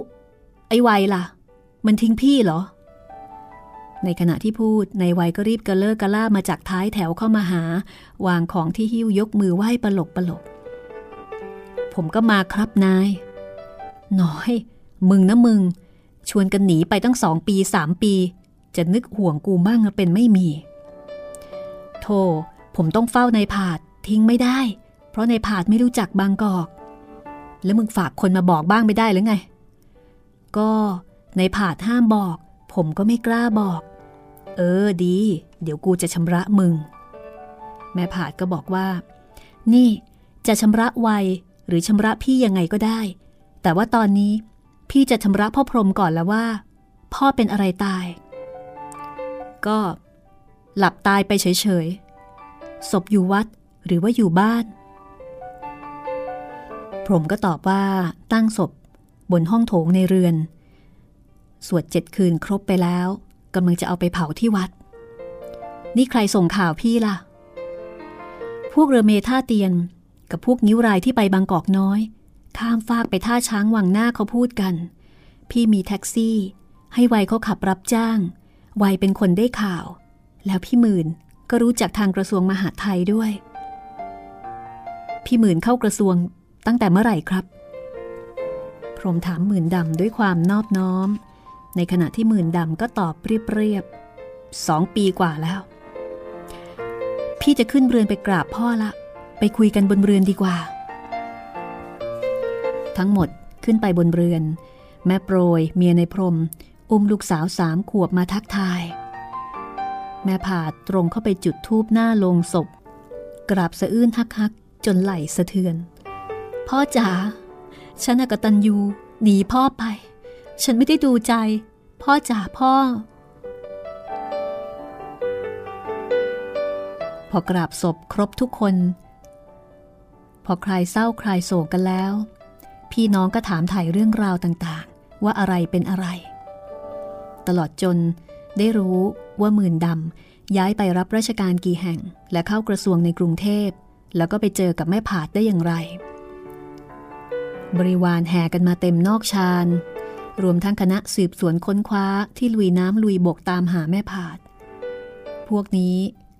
ไอ้ไวล่ะ มันทิ้งพี่เหรอ ในขณะที่พูดนายไวก็รีบกระเลิกกระล่ามาจากท้ายแถวเข้ามาหา วางของที่หิ้วยกมือไหว้ปลกปลกผมก็มาครับนาย น้อย มึงนะมึง ชวนกันหนีไปตั้งสองปีสามปี จะนึกห่วงกูบ้างเป็นไม่มี โธ่ผมต้องเฝ้าในผาดทิ้งไม่ได้ เพราะในผาดไม่รู้จักบางกอก แล้วมึงฝากคนมาบอกบ้างไม่ได้หรือไง ก็ในผาดห้ามบอก ผมก็ไม่กล้าบอก เออดี เดี๋ยวกูจะชำระมึง แม่ผาดก็บอกว่า นี่จะชำระไวหรือชำระพี่ยังไงก็ได้ แต่ว่าตอนนี้ พี่จะชำระพ่อพรหมก่อนแล้วว่า พ่อเป็นอะไรตาย ก็ หลับตายไปเฉยๆศพอยู่วัดหรือว่าอยู่บ้าน พรหมก็ตอบว่าตั้งศพบนห้องโถงในเรือน สวดเจ็ดคืนครบไปแล้วกำลังจะเอาไปเผาที่วัด นี่ใครส่งข่าวพี่ล่ะ พวกเรือเมท่าเตียนกับพวกนิ้วรายที่ไปบางกอกน้อย ข้ามฟากไปท่าช้างวังหน้าเขาพูดกัน พี่มีแท็กซี่ ให้ไวเขาขับรับจ้างไวเป็นคนได้ข่าว แล้วพี่หมื่นก็รู้จักทางกระทรวงมหาดไทยด้วย พี่หมื่นเข้ากระทรวงตั้งแต่เมื่อไหร่ครับ พรมถามหมื่นดำด้วยความนอบน้อม ในขณะที่หมื่นดำก็ตอบเรียบๆสองปีกว่าแล้ว พี่จะขึ้นเรือนไปกราบพ่อละ ไปคุยกันบนเรือนดีกว่า ทั้งหมดขึ้นไปบนเรือน แม่โปรยเมียในพรม อุ้มลูกสาวสามขวบมาทักทาย แม่ผาดตรงเข้าไปจุดทูบหน้าลงศพ กราบสะอื้นฮักๆ จนไหลสะเทือน พ่อจ๋าฉันอกตันยูหนีพ่อไป ฉันไม่ได้ดูใจ พ่อจ๋าพ่อ พอกราบศพครบทุกคน พอใครเศร้าใครโศกกันแล้ว พี่น้องก็ถามถ่ายเรื่องราวต่างๆ ว่าอะไรเป็นอะไร ตลอดจนได้รู้ว่าหมื่นดำย้ายไปรับราชการกี่แห่ง และเข้ากระทรวงในกรุงเทพ แล้วก็ไปเจอกับแม่ผาดได้อย่างไร บริวารแห่กันมาเต็มนอกชานรวมทั้งคณะสืบสวนค้นคว้าที่ลุยน้ำลุยบกตามหาแม่ผาด พวกนี้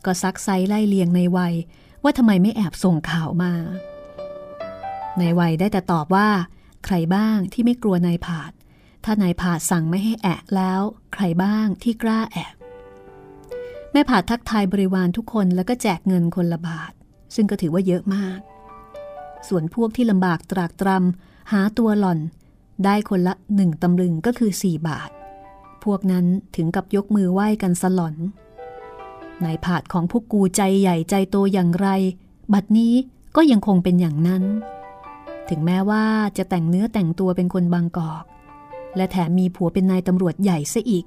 ก็ซักไซไล่เลียงในวัยว่าทำไมไม่แอบส่งข่าวมา ในวัยได้แต่ตอบว่า ใครบ้างที่ไม่กลัวนายผาด ถ้านายผาดสั่งไม่ให้แอะแล้ว ใครบ้างที่กล้าแอบแม่ผาดทักทายบริวารทุกคนแล้วก็แจกเงินคนละบาท ซึ่งก็ถือว่าเยอะมาก ส่วนพวกที่ลำบากตรากตรำหาตัวหล่อน ได้คนละหนึ่งตำลึงก็คือสี่บาท พวกนั้นถึงกับยกมือไหว้กันสลอนนายผาดของพวกกูใจใหญ่ใจโตอย่างไร บัดนี้ก็ยังคงเป็นอย่างนั้น ถึงแม้ว่าจะแต่งเนื้อแต่งตัวเป็นคนบางกอก และแถมมีผัวเป็นนายตำรวจใหญ่ซะอีก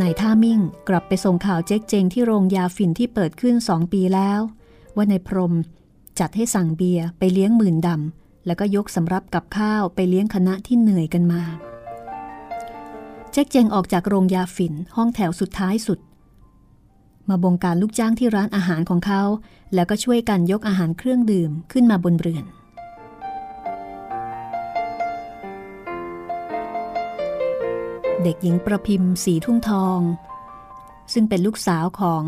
นายท่ามิ่งกลับไปส่งข่าวเจ๊กเจงที่โรงยาฝิ่นที่เปิดขึ้นสองปีแล้ว ว่านายพรมจัดให้สั่งเบียร์ไปเลี้ยงหมื่นดำแล้วก็ยกสำรับกับข้าวไปเลี้ยงคณะที่เหนื่อยกันมา เจ๊กเจงออกจากโรงยาฝิ่นห้องแถวสุดท้ายสุด มาบงการลูกจ้างที่ร้านอาหารของเขา แล้วก็ช่วยกันยกอาหารเครื่องดื่มขึ้นมาบนเรือน เด็กหญิงประพิมพ์สีทุ่งทอง ซึ่งเป็นลูกสาวของ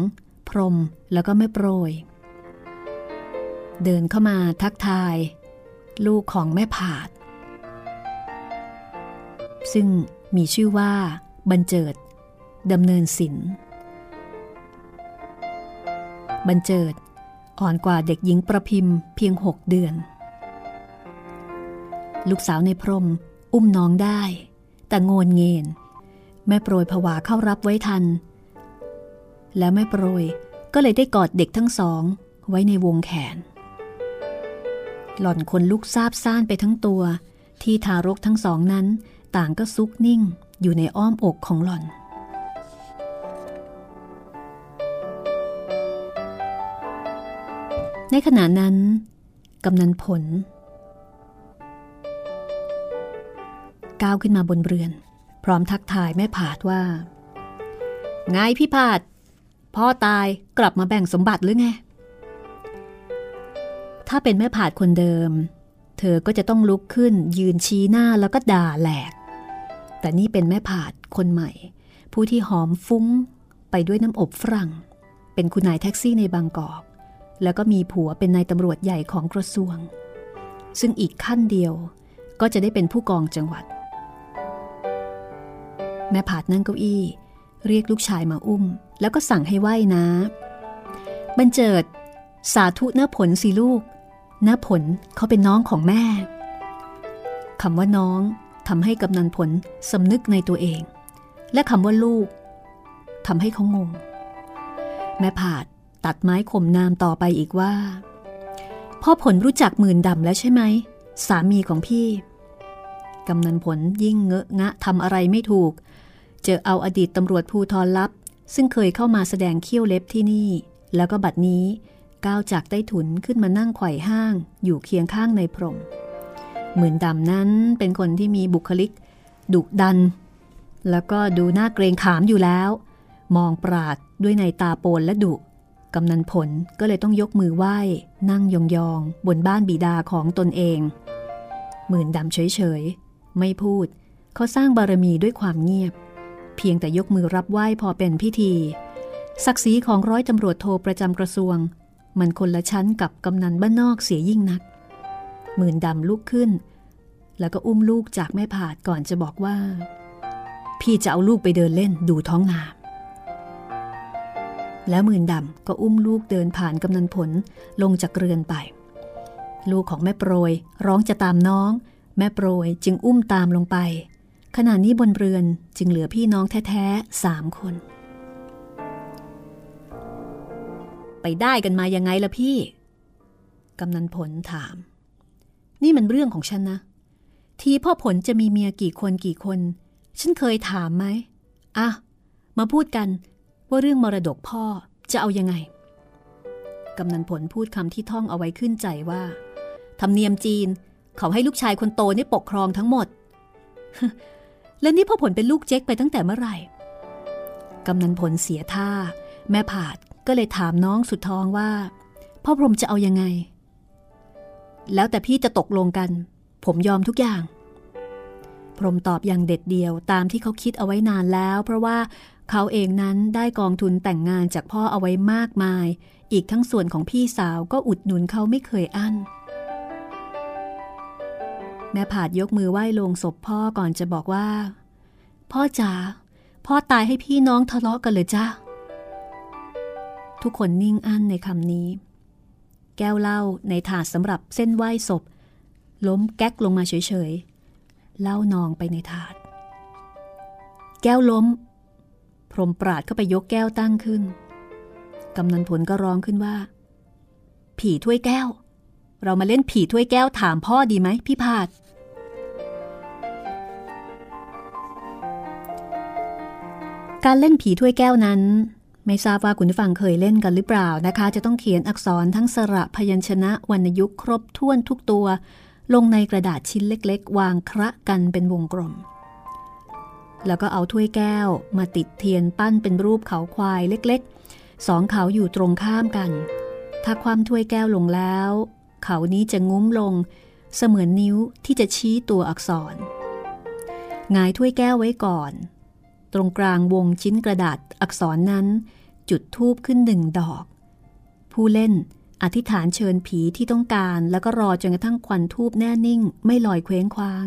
พรมแล้วก็แม่โปรย เดินเข้ามาทักทาย ลูกของแม่ผาด ซึ่งมีชื่อว่า บรรเจิดดำเนินศิลป์ บรรเจิด อ่อนกว่าเด็กหญิงประพิมพ์เพียงหกเดือน ลูกสาวในพรมอุ้มน้องได้ แต่โงนเงินแม่โปรยผวาเข้ารับไว้ทัน แล้วแม่โปรยก็เลยได้กอดเด็กทั้งสองไว้ในวงแขน หล่อนคนลุกซาบซ่านไปทั้งตัว ที่ทารกทั้งสองนั้น ต่างก็ซุกนิ่งอยู่ในอ้อมอกของหล่อน ในขณะนั้น กำนันผล ก้าวขึ้นมาบนเรือน พร้อมทักทายแม่ผาดว่า ไงพี่ผาด พ่อตายกลับมาแบ่งสมบัติหรือไง ถ้าเป็นแม่ผาดคนเดิม เธอก็จะต้องลุกขึ้นยืนชี้หน้าแล้วก็ด่าแหลก แต่นี่เป็นแม่ผาดคนใหม่ ผู้ที่หอมฟุ้งไปด้วยน้ำอบฝรั่ง เป็นคุณนายแท็กซี่ในบางกอก แล้วก็มีผัวเป็นนายตำรวจใหญ่ของกระทรวง ซึ่งอีกขั้นเดียวก็จะได้เป็นผู้กองจังหวัด แม่ผาดนั่งเก้าอี้ เรียกลูกชายมาอุ้ม แล้วก็สั่งให้ไหว้นะบรรเจิด สาธุเนื้อผลสิลูกเนื้อผลเขาเป็นน้องของแม่คำว่าน้องทำให้กำนันผลสำนึกในตัวเอง และคำว่าลูกทำให้เขางง แม่ผาด ตัดไม้ข่มนามต่อไปอีกว่า พ่อผลรู้จักหมื่นดำแล้วใช่ไหม สามีของพี่ กำนันผลยิ่งเงอะงะทำอะไรไม่ถูก เจอเอาอดีตตำรวจภูทรลับ ซึ่งเคยเข้ามาแสดงเขี้ยวเล็บที่นี่ แล้วก็บัดนี้ก้าวจากใต้ถุนขึ้นมานั่งไขว่ห้าง อยู่เคียงข้างในพรมหมื่นดำนั้นเป็นคนที่มีบุคลิก ดุดัน แล้วก็ดูน่าเกรงขามอยู่แล้ว มองปราดด้วยในตาโปนและดุ กำนันผลก็เลยต้องยกมือไหว้ นั่งยองๆ บนบ้านบิดาของตนเอง หมื่นดำเฉยๆ ไม่พูด เขาสร้างบารมีด้วยความเงียบ เพียงแต่ยกมือรับไหว้พอเป็นพิธี ศักดิ์ศรีของร้อยตำรวจโทรประจำกระทรวง มันคนละชั้นกับกำนันบ้านนอกเสียยิ่งนัก หมื่นดำลุกขึ้น แล้วก็อุ้มลูกจากแม่ผาดก่อนจะบอกว่า พี่จะเอาลูกไปเดินเล่นดูท้องนา แล้วมื่นดำก็อุ้มลูกเดินผ่านกำนันผลลงจากเรือนไป ลูกของแม่โปรยร้องจะตามน้อง แม่โปรยจึงอุ้มตามลงไป ขณะนี้บนเรือนจึงเหลือพี่น้องแท้ๆสามคน ไปได้กันมายังไงล่ะพี่กำนันผลถาม นี่มันเรื่องของฉันนะ ทีพ่อผลจะมีเมียกี่คนกี่คน ฉันเคยถามไหมอะมาพูดกัน ว่าเรื่องมรดกพ่อจะเอายังไง กำนันผลพูดคำที่ท่องเอาไว้ขึ้นใจว่า ธรรมเนียมจีน เขาให้ลูกชายคนโตนี่ปกครองทั้งหมด และนี่พ่อผลเป็นลูกเจ๊กไปตั้งแต่เมื่อไหร่ กำนันผลเสียท่า แม่ผาดก็เลยถามน้องสุดท้องว่า พ่อพรมจะเอายังไง แล้วแต่พี่จะตกลงกัน ผมยอมทุกอย่างพรมตอบอย่างเด็ดเดียวตามที่เขาคิดเอาไว้นานแล้ว เพราะว่า เขาเองนั้นได้กองทุนแต่งงานจากพ่อเอาไว้มากมาย อีกทั้งส่วนของพี่สาวก็อุดหนุนเขาไม่เคยอั้น แม่ผาดยกมือไหว้ลงศพพ่อก่อนจะบอกว่า พ่อจ๋า พ่อตายให้พี่น้องทะเลาะกันเลยจ้าทุกคนนิ่งอั้นในคำนี้ แก้วเหล้าในถาดสำหรับเส้นไหว้ศพ ล้มแก๊กลงมาเฉยๆเหล้านองไปในถาด แก้วล้ม พรมปราดเข้าไปยกแก้วตั้งขึ้น กำนันผลก็ร้องขึ้นว่า ผีถ้วยแก้ว เรามาเล่นผีถ้วยแก้วถามพ่อดีไหมพี่พาดการเล่นผีถ้วยแก้วนั้น ไม่ทราบว่าคุณผู้ฟังเคยเล่นกันหรือเปล่านะคะ จะต้องเขียนอักษรทั้งสระพยัญชนะวรรณยุกต์ครบถ้วนทุกตัว ลงในกระดาษชิ้นเล็ก ๆ วางคระกันเป็นวงกลม แล้วก็เอาถ้วยแก้วมาติดเทียนปั้นเป็นรูปเขาควายเล็กๆ สองเขาอยู่ตรงข้ามกัน ถ้าความถ้วยแก้วลงแล้ว เขานี้จะงุ้มลง เสมือนนิ้วที่จะชี้ตัวอักษรงายถ้วยแก้วไว้ก่อน ตรงกลางวงชิ้นกระดาษอักษรนั้น จุดทูบขึ้นหนึ่งดอก ผู้เล่นอธิษฐานเชิญผีที่ต้องการแล้วก็รอจนกระทั่งควันทูบแน่นิ่ง ไม่ลอยเคว้งคว้าง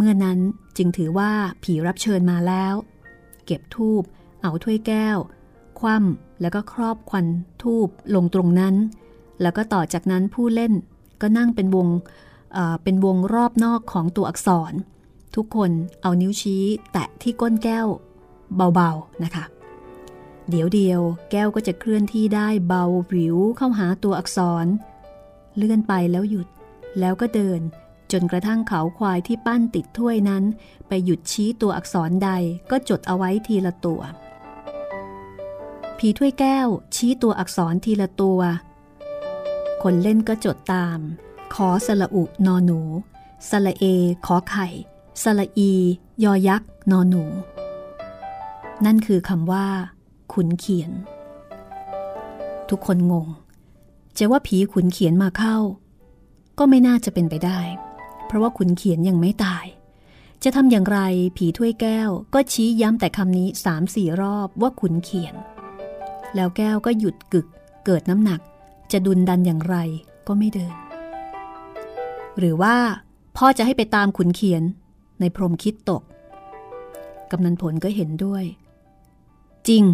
เมื่อนั้นจึงถือว่าผีรับเชิญมาแล้ว เก็บทูบเอาถ้วยแก้ว คว่ำแล้วก็ครอบควันทูบลงตรงนั้น แล้วก็ต่อจากนั้นผู้เล่นก็นั่งเป็นวงเป็นวงรอบนอกของตัวอักษร ทุกคนเอานิ้วชี้แตะที่ก้นแก้วเบาๆนะคะ เดี๋ยวเดียวแก้วก็จะเคลื่อนที่ได้เบาวิวเข้าหาตัวอักษร เลื่อนไปแล้วหยุดแล้วก็เดิน จนกระทั่งเขาควายที่ปั้นติดถ้วยนั้น ไปหยุดชี้ตัวอักษรใดก็จดเอาไว้ทีละตัว ผีถ้วยแก้วชี้ตัวอักษรทีละตัว คนเล่นก็จดตาม ขอสละอุนอหนู สละเอ ขอไข่ สละอี ยอยักษ์นอหนู นั่นคือคำว่า ขุนเขียน ทุกคนงง จะว่าผีขุนเขียนมาเข้าก็ไม่น่าจะเป็นไปได้ เพราะว่าขุนเขียนยังไม่ตาย จะทำอย่างไรผีถ้วยแก้วก็ชี้ย้ำแต่คำนี้สามสี่รอบว่าขุนเขียน แล้วแก้วก็หยุดกึก เกิดน้ำหนัก จะดุนดันอย่างไรก็ไม่เดิน หรือว่าพ่อจะให้ไปตามขุนเขียนในพรมคิดตก กำนันผลก็เห็นด้วย จริง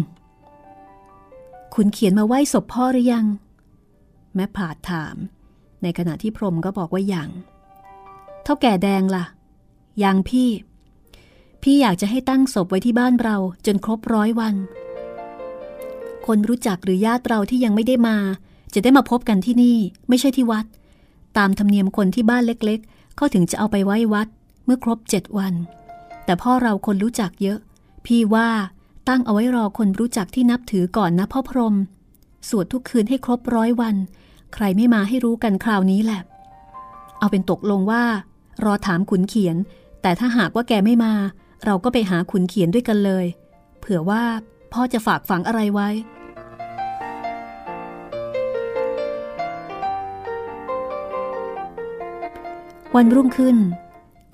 คุณเขียนมาไหว้ศพพ่อหรือยัง แม่ผาดถาม ในขณะที่พรมก็บอกว่าอยัง เท่าแก่แดงละ่ะ ยังพี่ พี่อยากจะให้ตั้งศพไว้ที่บ้านเราจนครบร้อยวัน คนรู้จักหรือญาติเราที่ยังไม่ได้มา จะได้มาพบกันที่นี่ ไม่ใช่ที่วัด ตามธรรมเนียมคนที่บ้านเล็กๆ เขาถึงจะเอาไปไว้วัดเมื่อครบเจ็ดวัน แต่พ่อเราคนรู้จักเยอะ พี่ว่าตั้งเอาไว้รอคนรู้จักที่นับถือก่อนนะพ่อพรม สวดทุกคืนให้ครบร้อยวัน ใครไม่มาให้รู้กันคราวนี้แหละ เอาเป็นตกลงว่า รอถามขุนเขียน แต่ถ้าหากว่าแกไม่มา เราก็ไปหาขุนเขียนด้วยกันเลย เผื่อว่าพ่อจะฝากฝังอะไรไว้ วันรุ่งขึ้น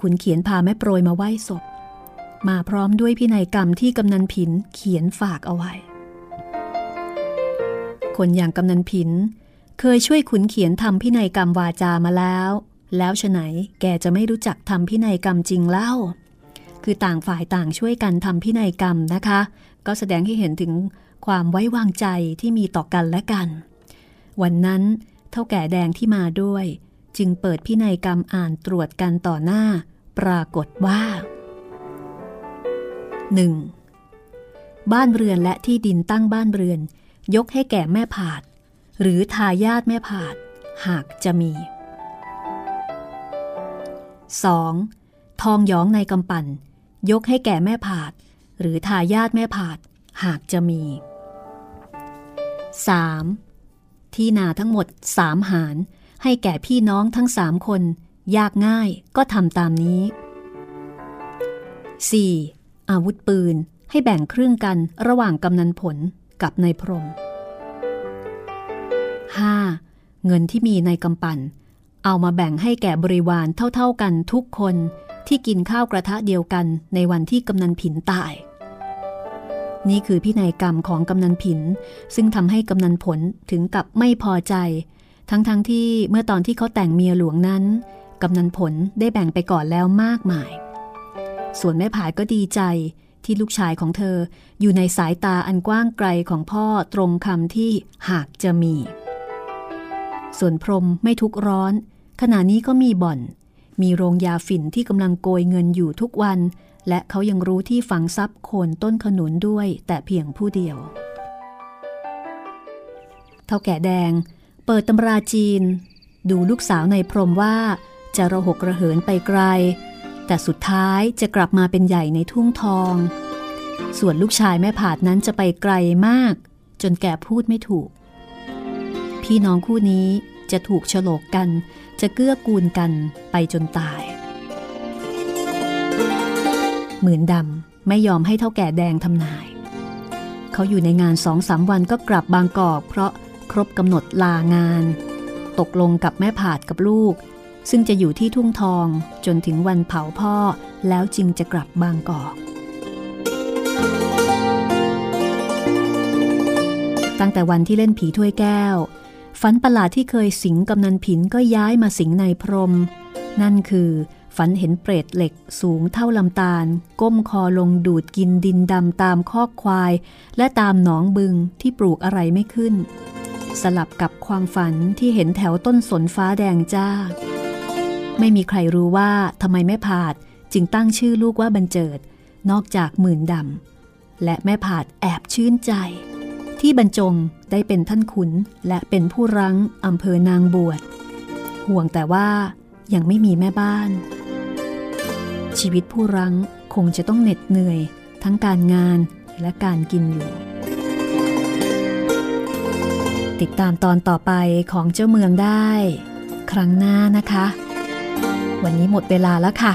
ขุนเขียนพาแม่โปรยมาไหว้ศพ มาพร้อมด้วยพินัยกรรมที่กำนันผินเขียนฝากเอาไว้ คนอย่างกำนันผินเคยช่วยขุนเขียนทำพินัยกรรมวาจามาแล้ว แล้วฉไหนแกจะไม่รู้จักทำพินัยกรรมจริงเล่า คือต่างฝ่ายต่างช่วยกันทำพินัยกรรมนะคะ ก็แสดงให้เห็นถึงความไว้วางใจที่มีต่อกันและกัน วันนั้นเท่าแก่แดงที่มาด้วย จึงเปิดพินัยกรรมอ่านตรวจกันต่อหน้า ปรากฏว่า 1. บ้านเรือนและที่ดินตั้งบ้านเรือน ยกให้แก่แม่ผาด หรือทายาทแม่ผาด หากจะมี 2. ทองยองในกำปั่น ยกให้แก่แม่ผาด หรือทายาทแม่ผาด หากจะมี 3. ที่นาทั้งหมดสามหาร ให้แก่พี่น้องทั้งสามคน ยากง่ายก็ทำตามนี้ 4. อาวุธปืนให้แบ่งครึ่งกันระหว่างกำนันผลกับนายพรม 5. เงินที่มีในกำปั่น เอามาแบ่งให้แก่บริวารเท่าๆกันทุกคนที่กินข้าวกระทะเดียวกันในวันที่กำนันผินตาย นี่คือพินัยกรรมของกำนันผิน ซึ่งทำให้กำนันผลถึงกับไม่พอใจ ทั้งๆทที่เมื่อตอนที่เขาแต่งเมียหลวงนั้นกำนันผลได้แบ่งไปก่อนแล้วมากมาย ส่วนแม่ผายก็ดีใจที่ลูกชายของเธออยู่ในสายตาอันกว้างไกลของพ่อตรงคำที่หากจะมี ส่วนพรมไม่ทุกร้อน ขณะนี้ก็มีบ่อน มีโรงยาฝิ่นที่กำลังโกยเงินอยู่ทุกวัน และเขายังรู้ที่ฝังทรัพย์โคนต้นขนุนด้วย แต่เพียงผู้เดียว เท่าแก่แดง เปิดตำราจีน ดูลูกสาวในพรมว่า จะระหกระเหินไปไกล แต่สุดท้ายจะกลับมาเป็นใหญ่ในทุ่งทอง ส่วนลูกชายแม่ผาดนั้นจะไปไกลมาก จนแกพูดไม่ถูก พี่น้องคู่นี้จะถูกฉลกกัน จะเกื้อกูลกันไปจนตาย หมื่นดำไม่ยอมให้เท่าแก่แดงทำนาย เขาอยู่ในงานสองสามวันก็กลับบางกอก เพราะครบกำหนดลางาน ตกลงกับแม่ผาดกับลูก ซึ่งจะอยู่ที่ทุ่งทองจนถึงวันเผาพ่อแล้วจึงจะกลับบางกอกตั้งแต่วันที่เล่นผีถ้วยแก้ว ฝันประหลาดที่เคยสิงกำนันผินก็ย้ายมาสิงในพรม นั่นคือ ฝันเห็นเปรตเหล็กสูงเท่าลำตาล ก้มคอลงดูดกินดินดำตามคอกควาย และตามหนองบึงที่ปลูกอะไรไม่ขึ้น สลับกับความฝันที่เห็นแถวต้นสนฟ้าแดงจ้า ไม่มีใครรู้ว่าทำไมแม่ผาดจึงตั้งชื่อลูกว่าบรรเจิด นอกจากหมื่นดำและแม่ผาดแอบชื่นใจ ที่บรรจงได้เป็นท่านขุนและเป็นผู้รั้งอำเภอนางบวช ห่วงแต่ว่ายังไม่มีแม่บ้าน ชีวิตผู้รั้งคงจะต้องเหน็ดเหนื่อย ทั้งการงานและการกินอยู่ ติดตามตอนต่อไปของเจ้าเมืองได้ ครั้งหน้านะคะ วันนี้หมดเวลาแล้วค่ะ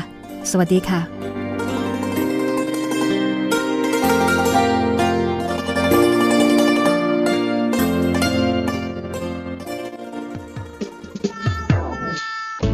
สวัสดีค่ะ